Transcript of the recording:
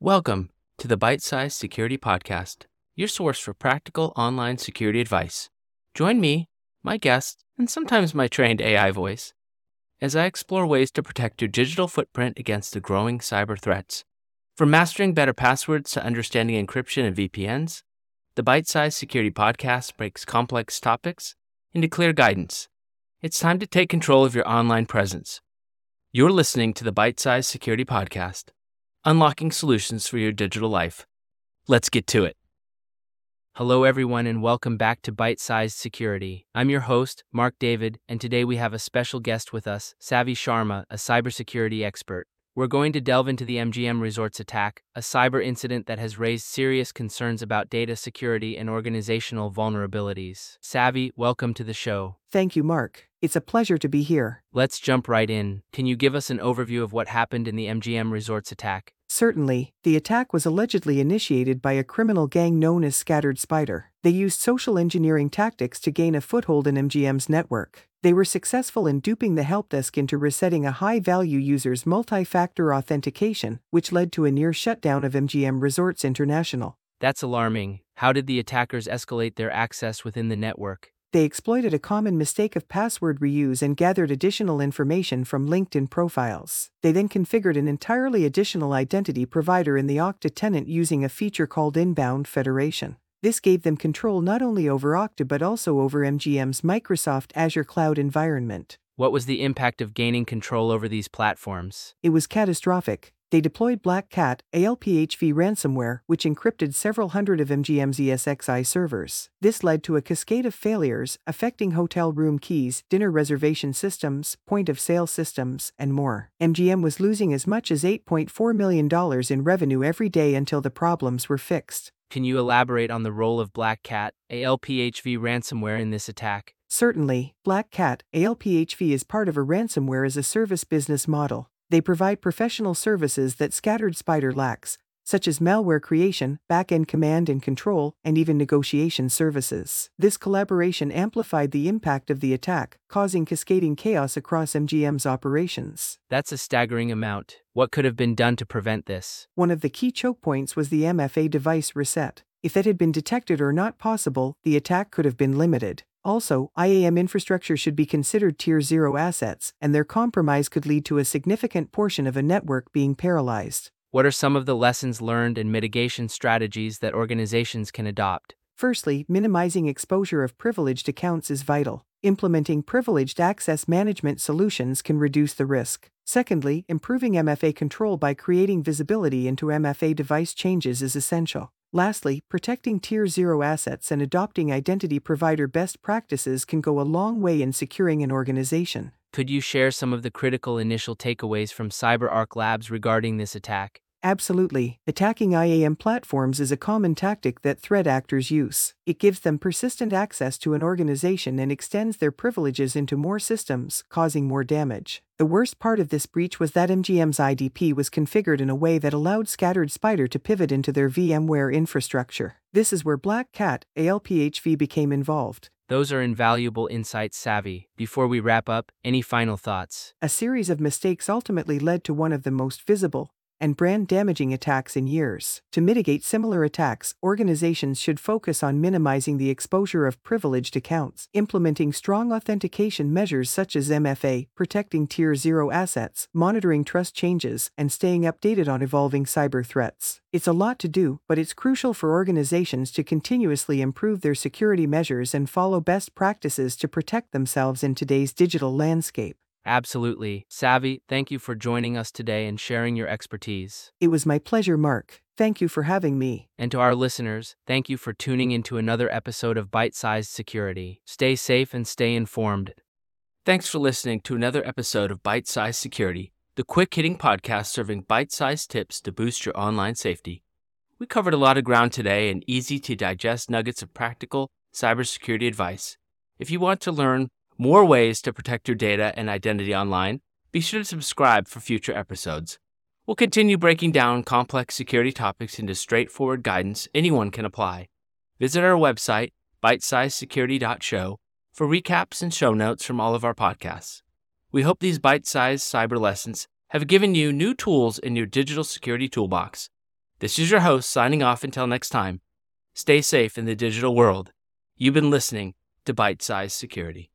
Welcome to the Bite Size Security Podcast, your source for practical online security advice. Join me, my guests, and sometimes my trained AI voice as I explore ways to protect your digital footprint against the growing cyber threats. From mastering better passwords to understanding encryption and VPNs, the Bite Size Security Podcast breaks complex topics into clear guidance. It's time to take control of your online presence. You're listening to the Bite Size Security Podcast unlocking solutions for your digital life. Let's get to it. Hello, everyone, and welcome back to Bite Sized Security. I'm your host, Marc David, and today we have a special guest with us, Savvy Sharma, a cybersecurity expert. We're going to delve into the MGM Resorts attack, a cyber incident that has raised serious concerns about data security and organizational vulnerabilities. Savvy, welcome to the show. Thank you, Marc. It's a pleasure to be here. Let's jump right in. Can you give us an overview of what happened in the MGM Resorts attack? Certainly, the attack was allegedly initiated by a criminal gang known as Scattered Spider. They used social engineering tactics to gain a foothold in MGM's network. They were successful in duping the help desk into resetting a high value user's multi factor authentication, which led to a near shutdown of MGM Resorts International. That's alarming. How did the attackers escalate their access within the network? They exploited a common mistake of password reuse and gathered additional information from LinkedIn profiles. They then configured an entirely additional identity provider in the Okta tenant using a feature called Inbound Federation. This gave them control not only over Okta but also over MGM's Microsoft Azure cloud environment. What was the impact of gaining control over these platforms? It was catastrophic. They deployed BlackCat, ALPHV ransomware, which encrypted several hundred of MGM's ESXi servers. This led to a cascade of failures affecting hotel room keys, dinner reservation systems, point of sale systems, and more. MGM was losing as much as $8.4 million in revenue every day until the problems were fixed. Can you elaborate on the role of BlackCat, ALPHV ransomware in this attack? Certainly, BlackCat, ALPHV is part of a ransomware as a service business model. They provide professional services that Scattered Spider lacks, such as malware creation, back-end command and control, and even negotiation services. This collaboration amplified the impact of the attack, causing cascading chaos across MGM's operations. That's a staggering amount. What could have been done to prevent this? One of the key choke points was the MFA device reset. If it had been detected or not possible, the attack could have been limited. Also, IAM infrastructure should be considered Tier 0 assets, and their compromise could lead to a significant portion of a network being paralyzed. What are some of the lessons learned and mitigation strategies that organizations can adopt? Firstly, minimizing exposure of privileged accounts is vital. Implementing privileged access management solutions can reduce the risk. Secondly, improving MFA control by creating visibility into MFA device changes is essential. Lastly, protecting Tier 0 assets and adopting identity provider best practices can go a long way in securing an organization. Could you share some of the critical initial takeaways from CyberArk Labs regarding this attack? Absolutely. Attacking IAM platforms is a common tactic that threat actors use. It gives them persistent access to an organization and extends their privileges into more systems, causing more damage. The worst part of this breach was that MGM's IDP was configured in a way that allowed Scattered Spider to pivot into their VMware infrastructure. This is where BlackCat, ALPHV, became involved. Those are invaluable insights, Savvy. Before we wrap up, any final thoughts? A series of mistakes ultimately led to one of the most visible, and brand damaging attacks in years. To mitigate similar attacks, organizations should focus on minimizing the exposure of privileged accounts, implementing strong authentication measures such as MFA, protecting Tier 0 assets, monitoring trust changes, and staying updated on evolving cyber threats. It's a lot to do, but it's crucial for organizations to continuously improve their security measures and follow best practices to protect themselves in today's digital landscape. Absolutely. Savvy, thank you for joining us today and sharing your expertise. It was my pleasure, Marc. Thank you for having me. And to our listeners, thank you for tuning into another episode of Bite Sized Security. Stay safe and stay informed. Thanks for listening to another episode of Bite Sized Security, the quick hitting podcast serving bite sized tips to boost your online safety. We covered a lot of ground today and easy to digest nuggets of practical cybersecurity advice. If you want to learn more ways to protect your data and identity online, be sure to subscribe for future episodes. We'll continue breaking down complex security topics into straightforward guidance anyone can apply. Visit our website, bitesizesecurity.show, for recaps and show notes from all of our podcasts. We hope these bite sized cyber lessons have given you new tools in your digital security toolbox. This is your host signing off until next time. Stay safe in the digital world. You've been listening to Bite Size Security.